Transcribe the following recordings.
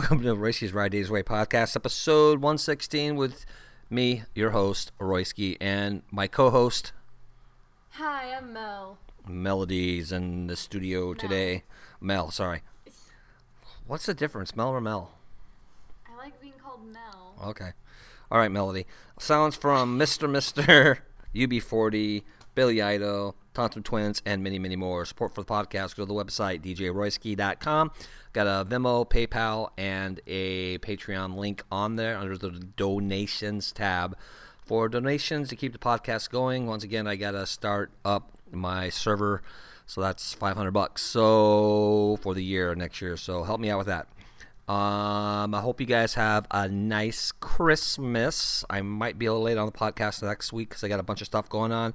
welcome to Royski's Ride Days Way podcast, episode 116, with me, your host, Royski, and my co host, Hi, I'm Mel. Melodies, in the studio today. Mel, sorry. What's the difference, Mel or Mel? I like being called Mel. Okay. All right, Melody. Sounds from Mr. Mister UB40, Billy Idol, Thompson Twins, and many, many more. Support for the podcast, go to the website, djroyski.com. Got a Venmo, PayPal, and a Patreon link on there under the donations tab. For donations to keep the podcast going, once again, I got to start up my server. So that's 500 bucks. So for the year next year. So help me out with that. Um, I hope you guys have a nice Christmas. I might be a little late on the podcast next week because I got a bunch of stuff going on.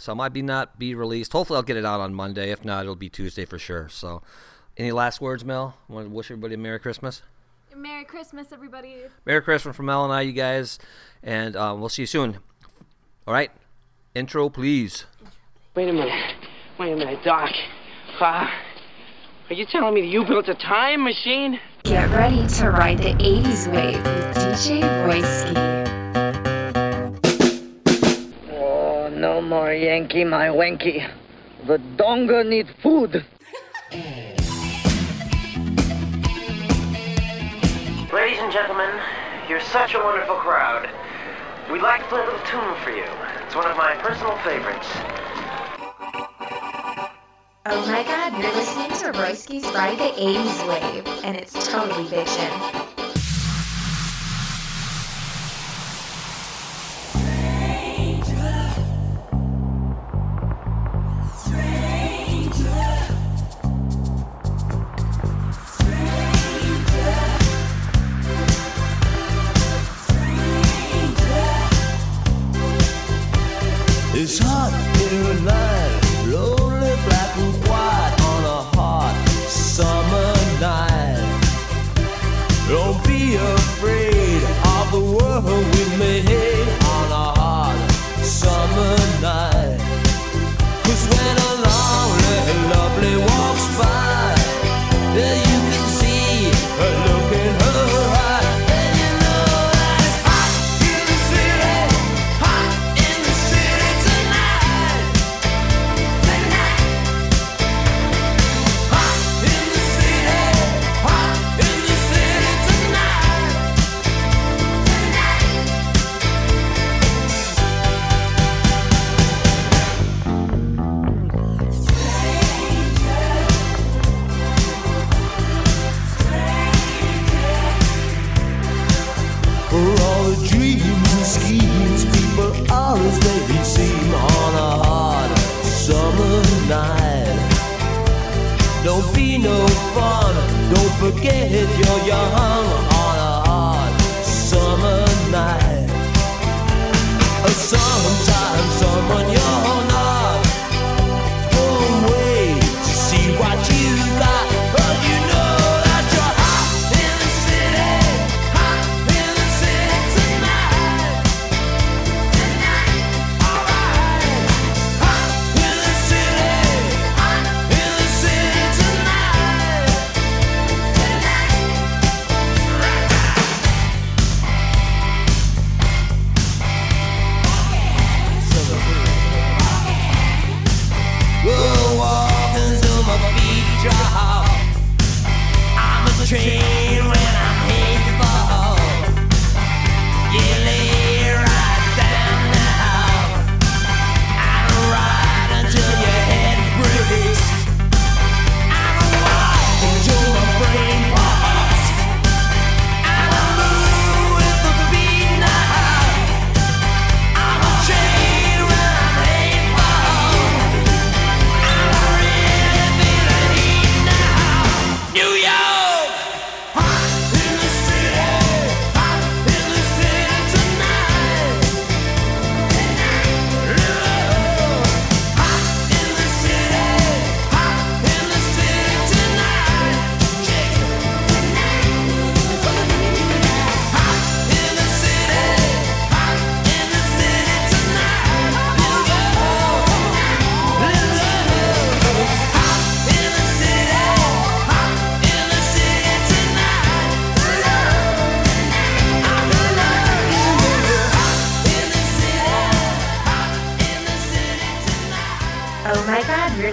So it might be not be released. Hopefully, I'll get it out on Monday. If not, it'll be Tuesday for sure. So, any last words, Mel? Want to wish everybody a Merry Christmas? Merry Christmas, everybody. Merry Christmas from Mel and I, you guys, and um, we'll see you soon. All right, intro, please. Wait a minute. Wait a minute, Doc. Uh, are you telling me that you built a time machine? Get ready to ride the 80s wave with DJ Royski. No more Yankee, my wanky. The donga need food. Ladies and gentlemen, you're such a wonderful crowd. We'd like to play a little tune for you. It's one of my personal favorites. Oh my god, you're listening to Royski's Ride the 80s wave, and it's totally fiction. It's hot in the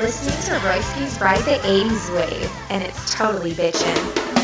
listening to Royski's Ride the 80s Wave, and it's totally bitchin'.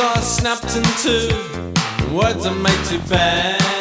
Are snapped in two, words are made to bend.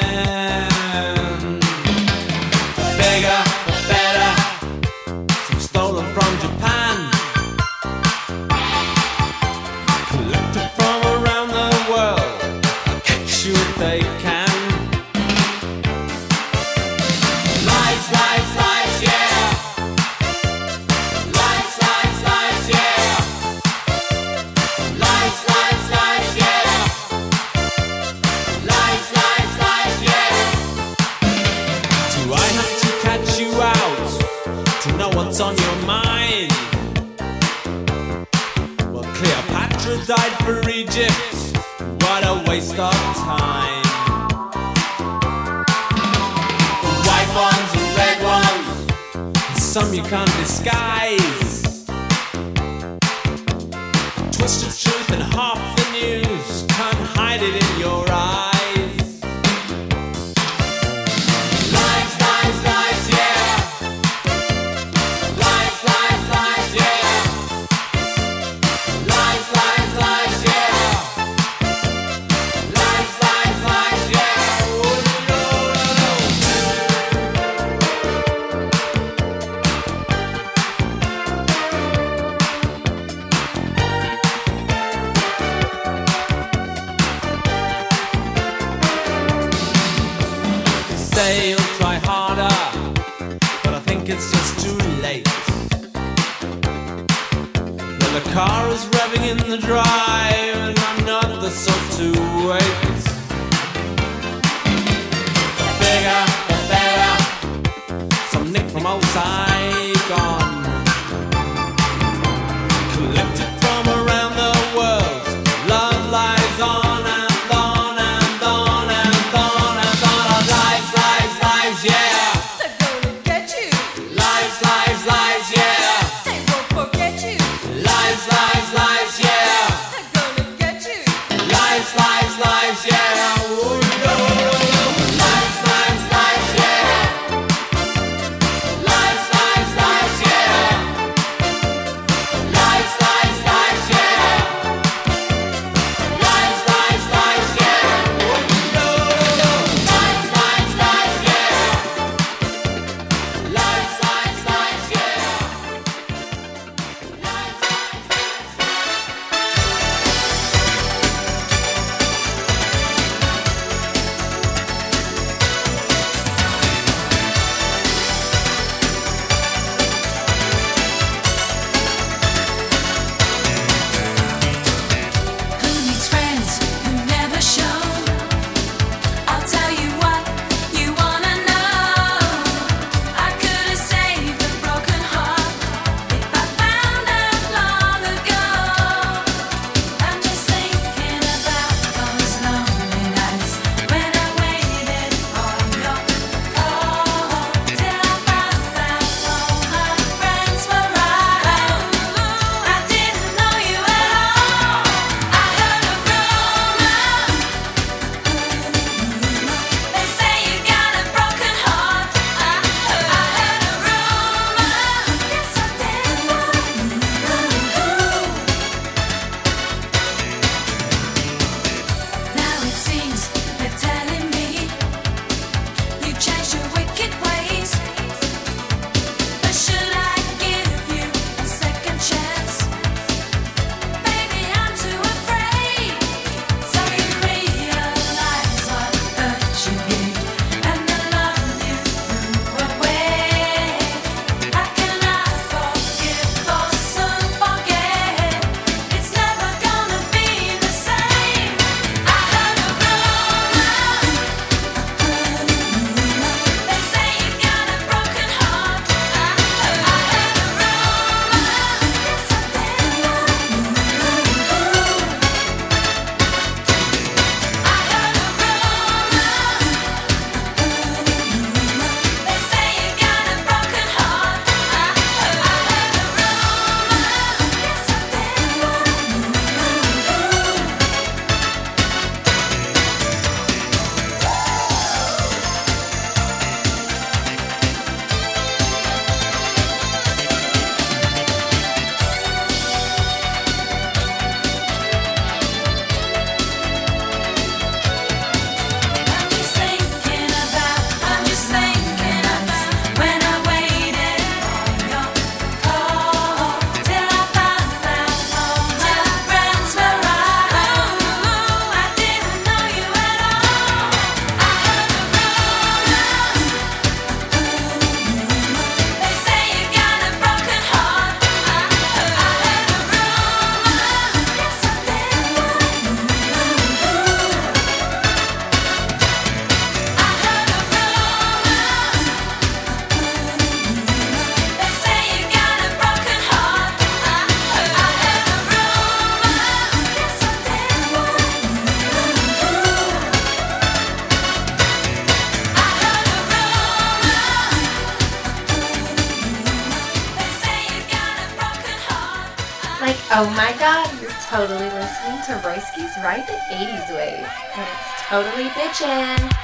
totally listening to Royski's Ride the 80s Wave, and it's totally bitchin'.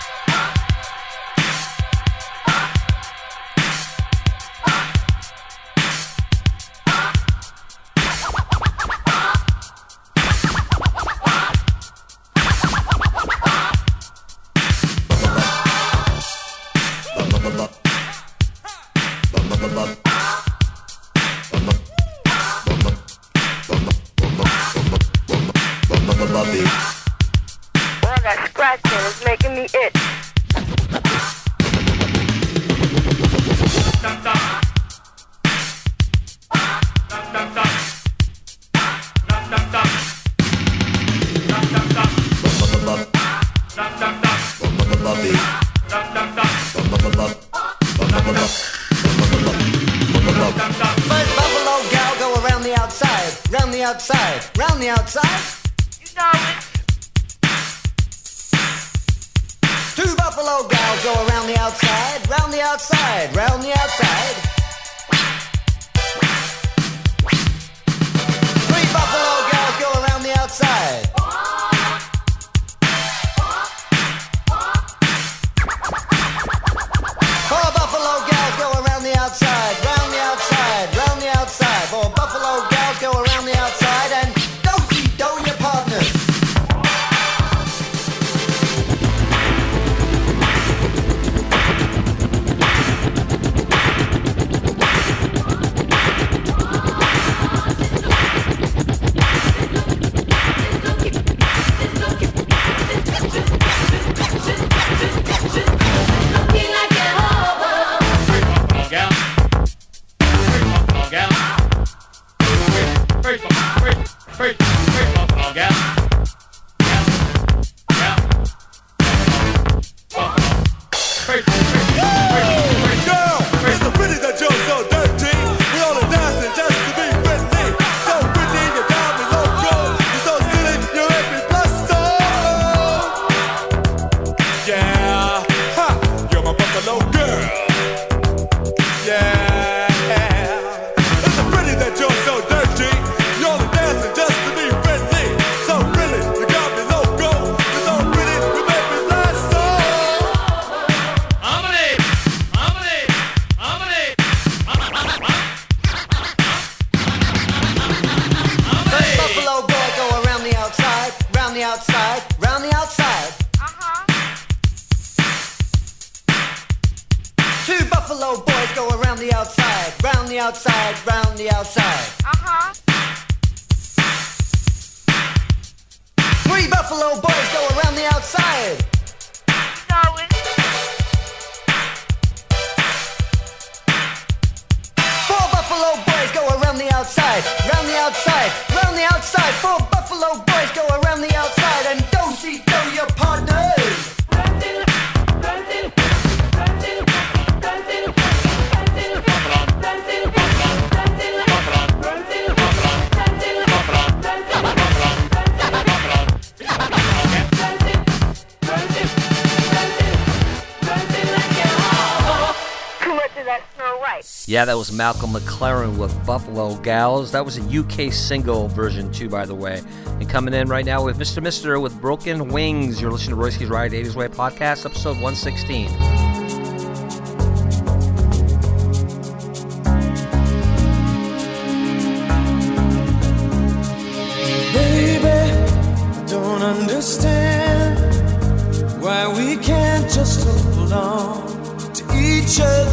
That was Malcolm McLaren with Buffalo Gals. That was a UK single version, too, by the way. And coming in right now with Mr. Mister with Broken Wings. You're listening to Royski's Ride 80s Wave podcast, episode 116. understand why we can't just hold on to each other.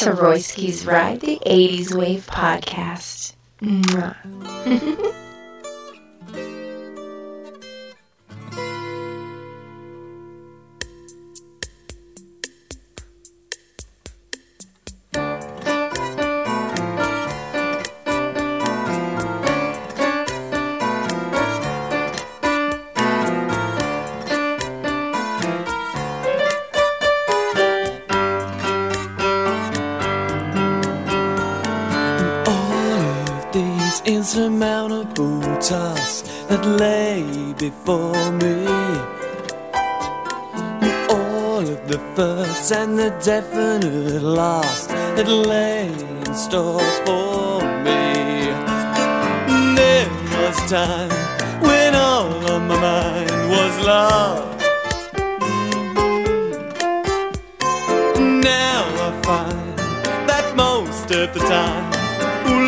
To Royski's Ride the 80s Wave podcast. Mwah. before me. All of the firsts and the definite last that lay in store for me. There was time when all on my mind was love. Now I find that most of the time,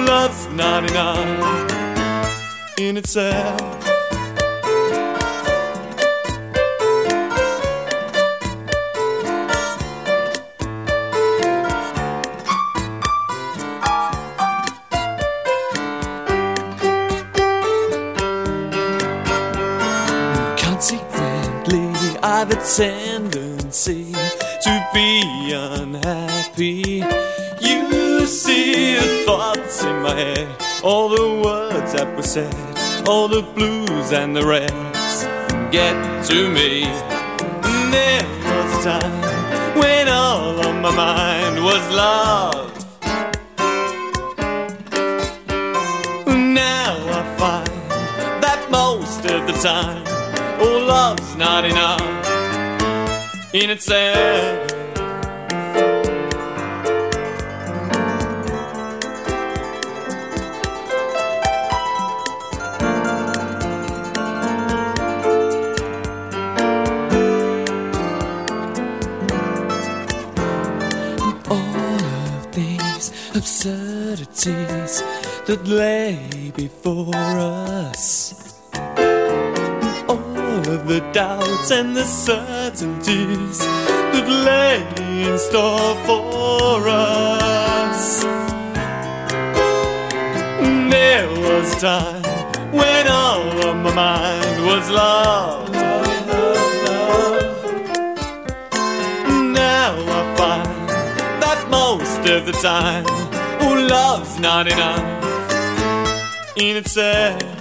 love's not enough in itself. Tendency to be unhappy. You see the thoughts in my head, all the words that were said, all the blues and the reds get to me. There was a time when all on my mind was love. Now I find that most of the time, oh, love's not enough in itself. absurdities that lay before us. Of the doubts and the certainties that lay in store for us. There was a time when all of my mind was love. Now I find that most of the time, oh, love's not enough in itself.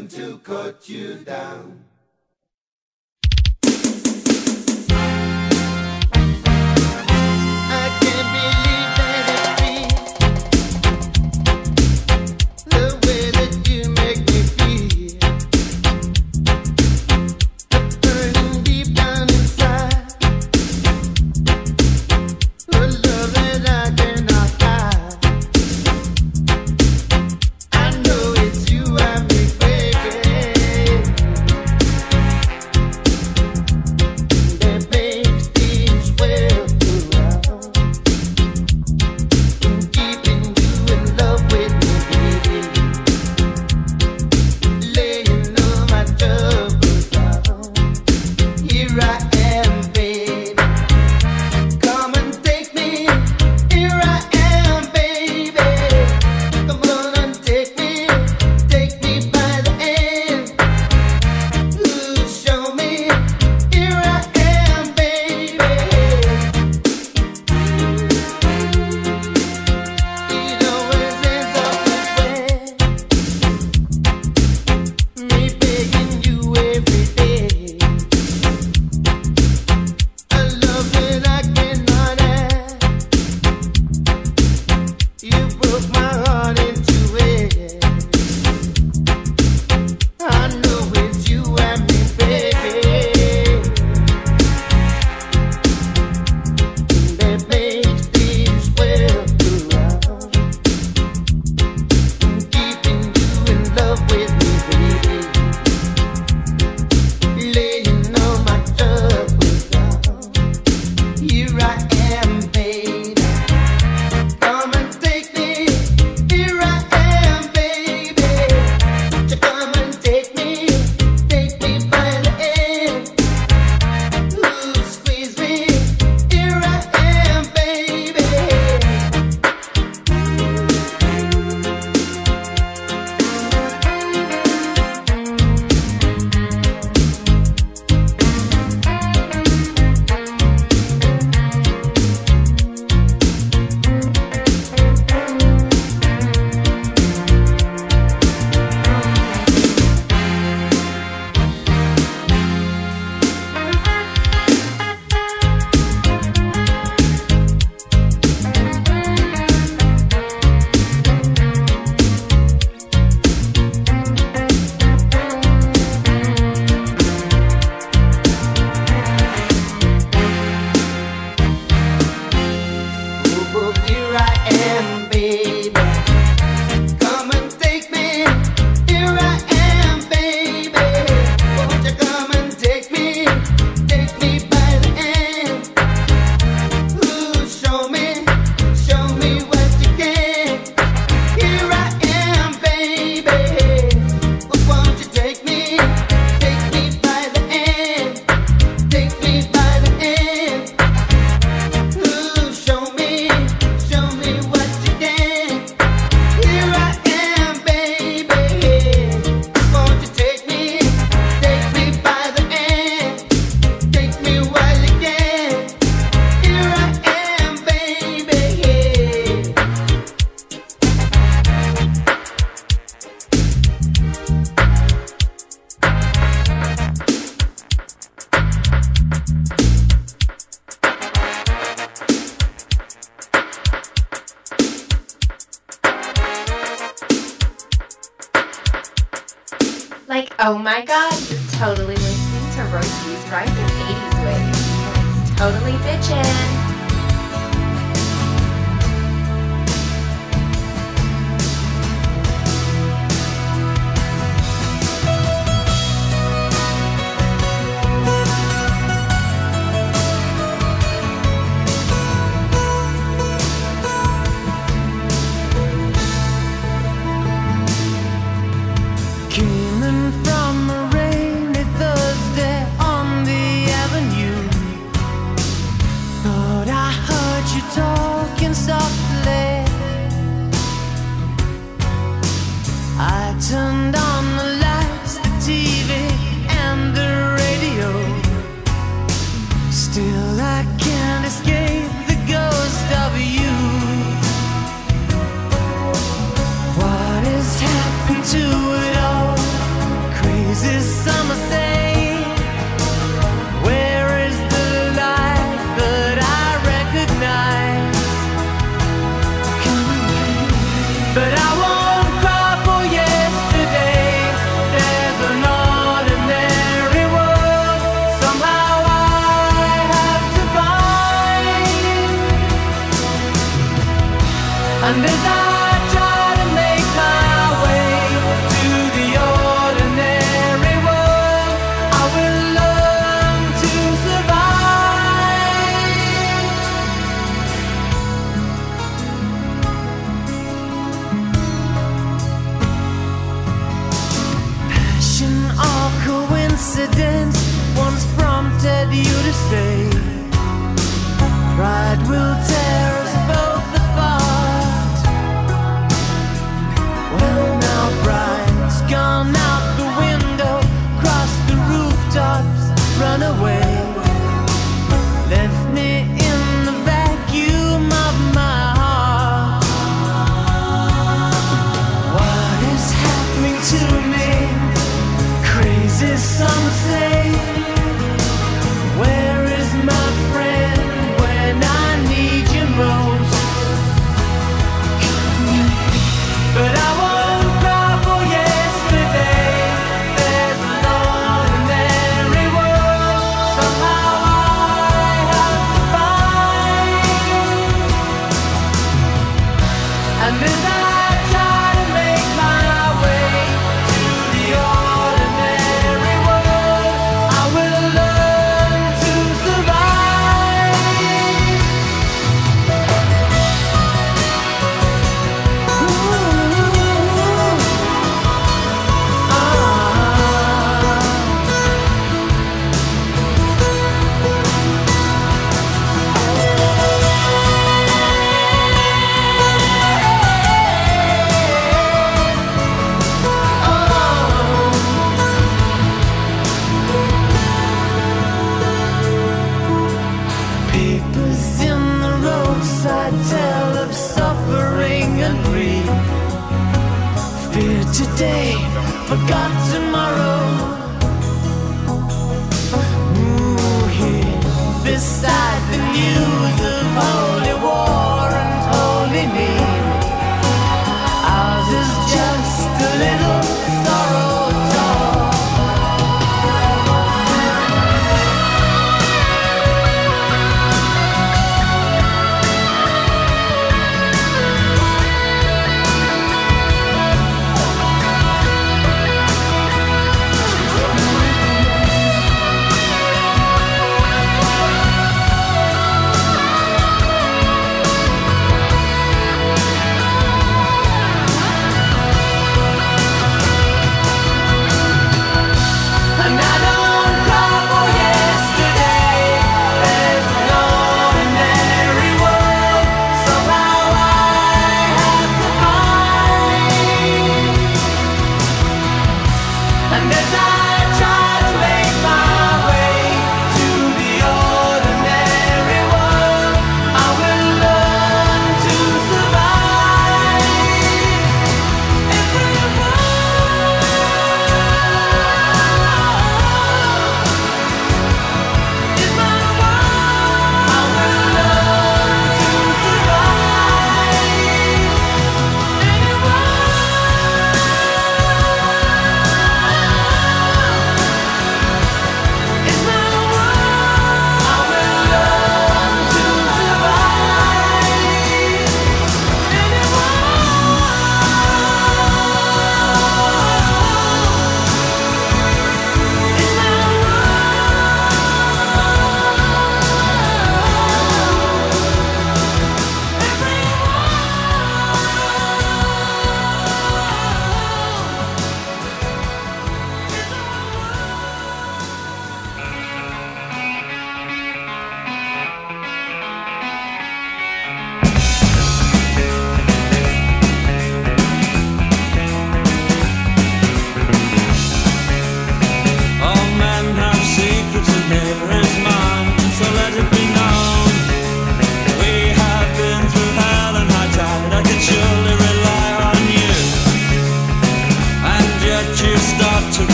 To cut you down.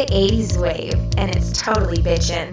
the 80s wave, and it's totally bitchin'.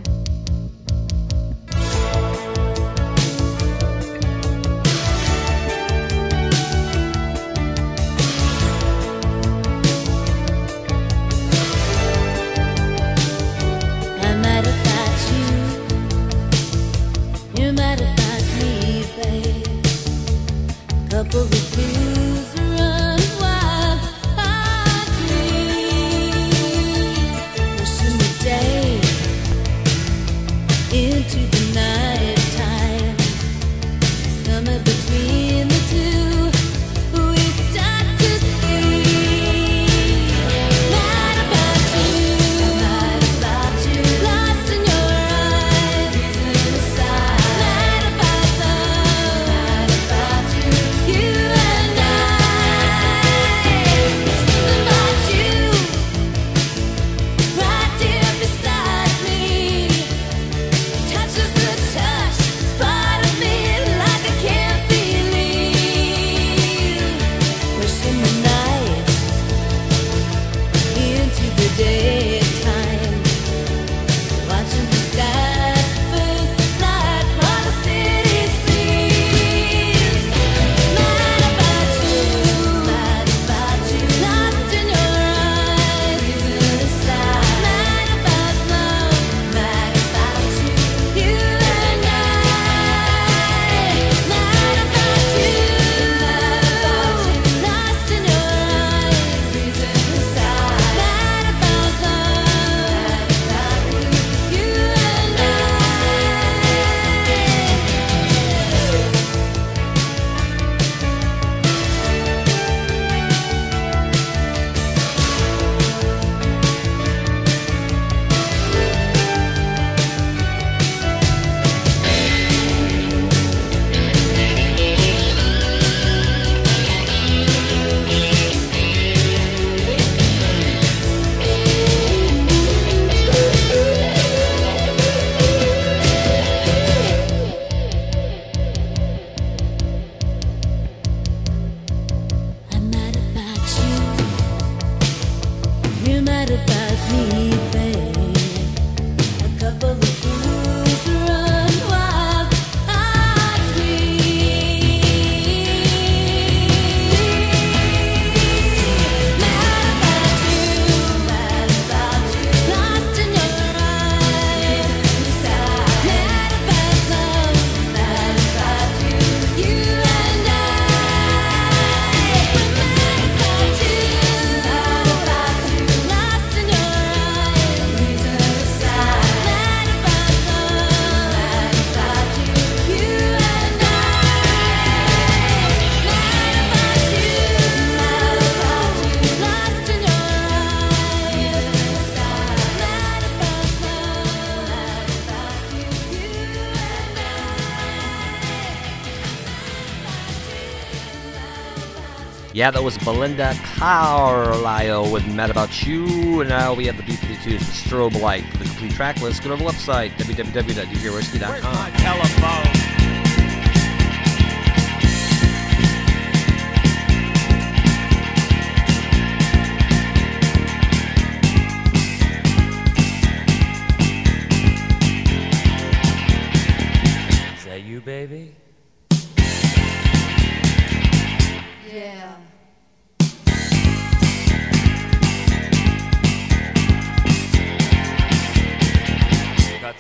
Yeah, that was Belinda Carlisle with Mad About You. And now we have the B-52s with Strobe Light. For the complete track list, go to the website, www.djrisky.com.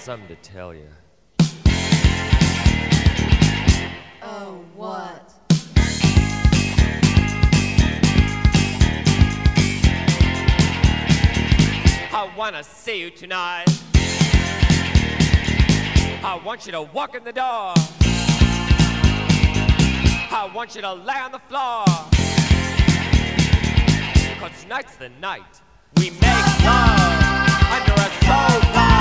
something to tell you. Oh, what? I wanna see you tonight. I want you to walk in the door. I want you to lay on the floor. Cause tonight's the night we make love under a sofa.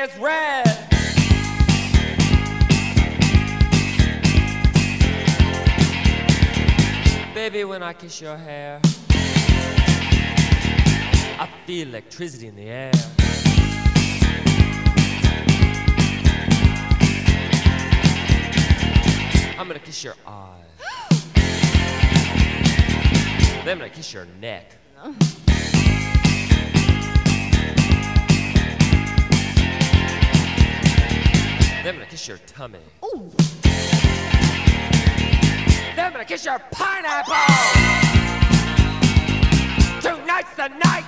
Is red. Baby, when I kiss your hair, I feel electricity in the air. I'm gonna kiss your eyes. then I'm gonna kiss your neck. Then I'm gonna kiss your tummy. Then I'm gonna kiss your pineapple. Tonight's the night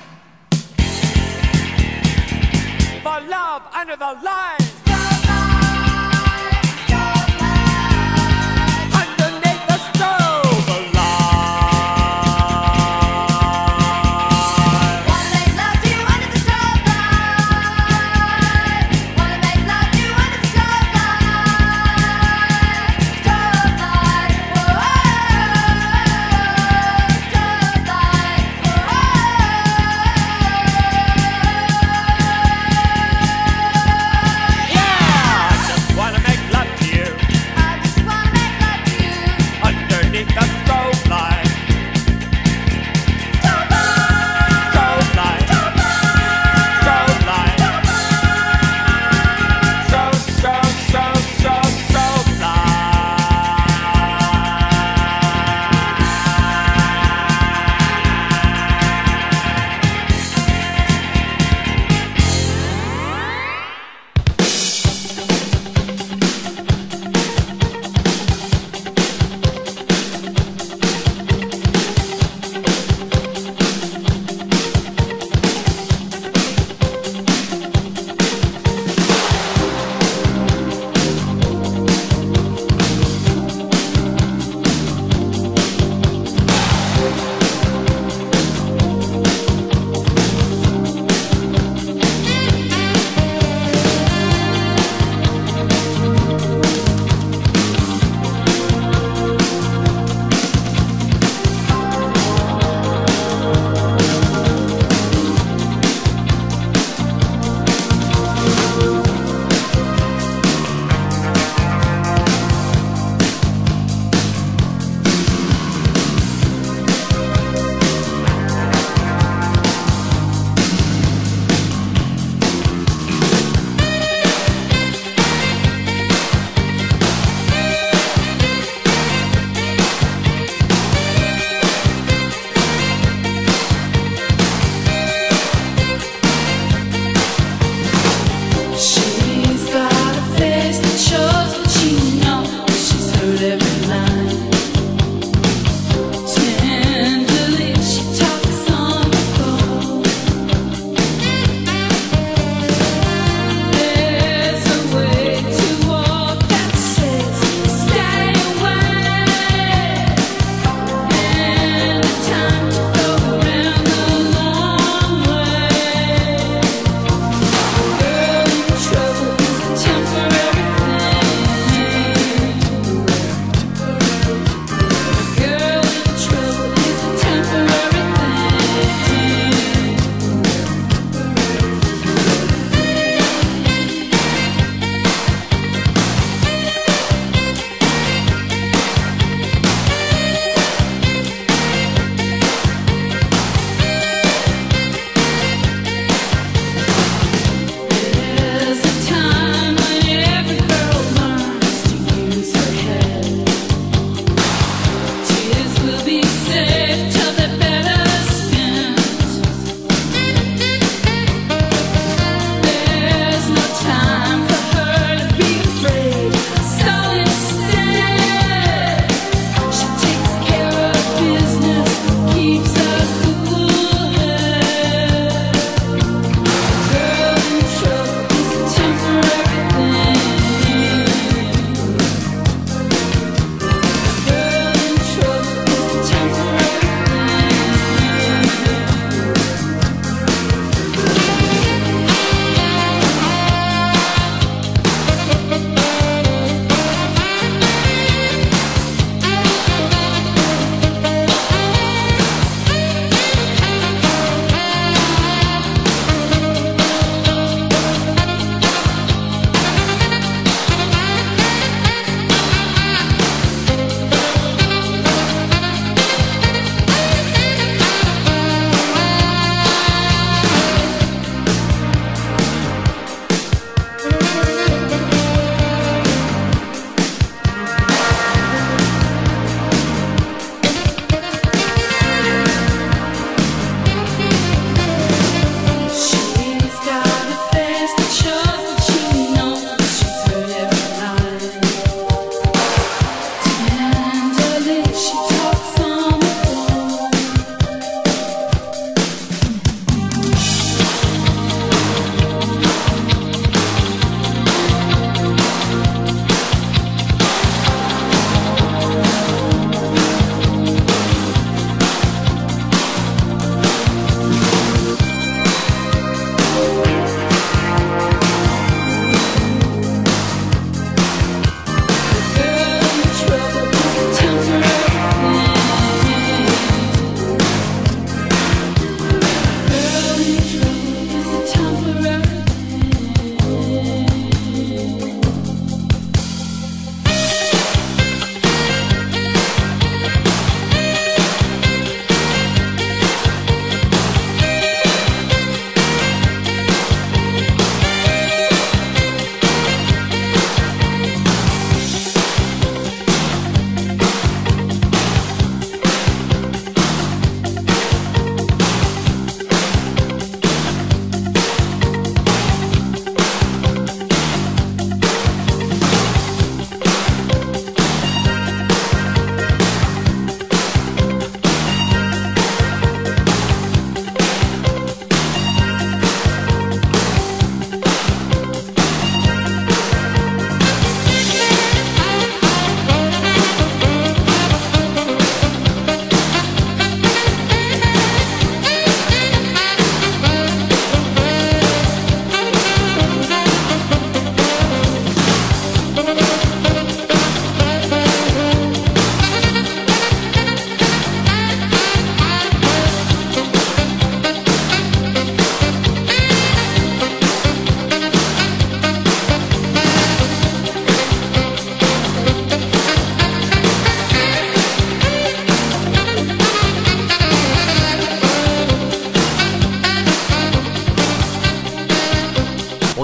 for love under the lines.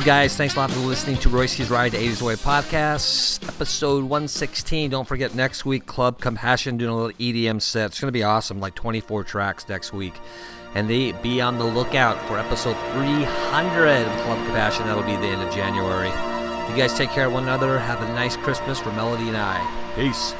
Guys. Thanks a lot for listening to Royce's Ride to 80s Wave podcast, episode 116. Don't forget next week, Club Compassion doing a little EDM set. It's going to be awesome, like 24 tracks next week. And they be on the lookout for episode 300 of Club Compassion. That'll be the end of January. You guys take care of one another. Have a nice Christmas for Melody and I. Peace.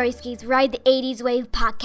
Royski's Ride the 80s Wave podcast.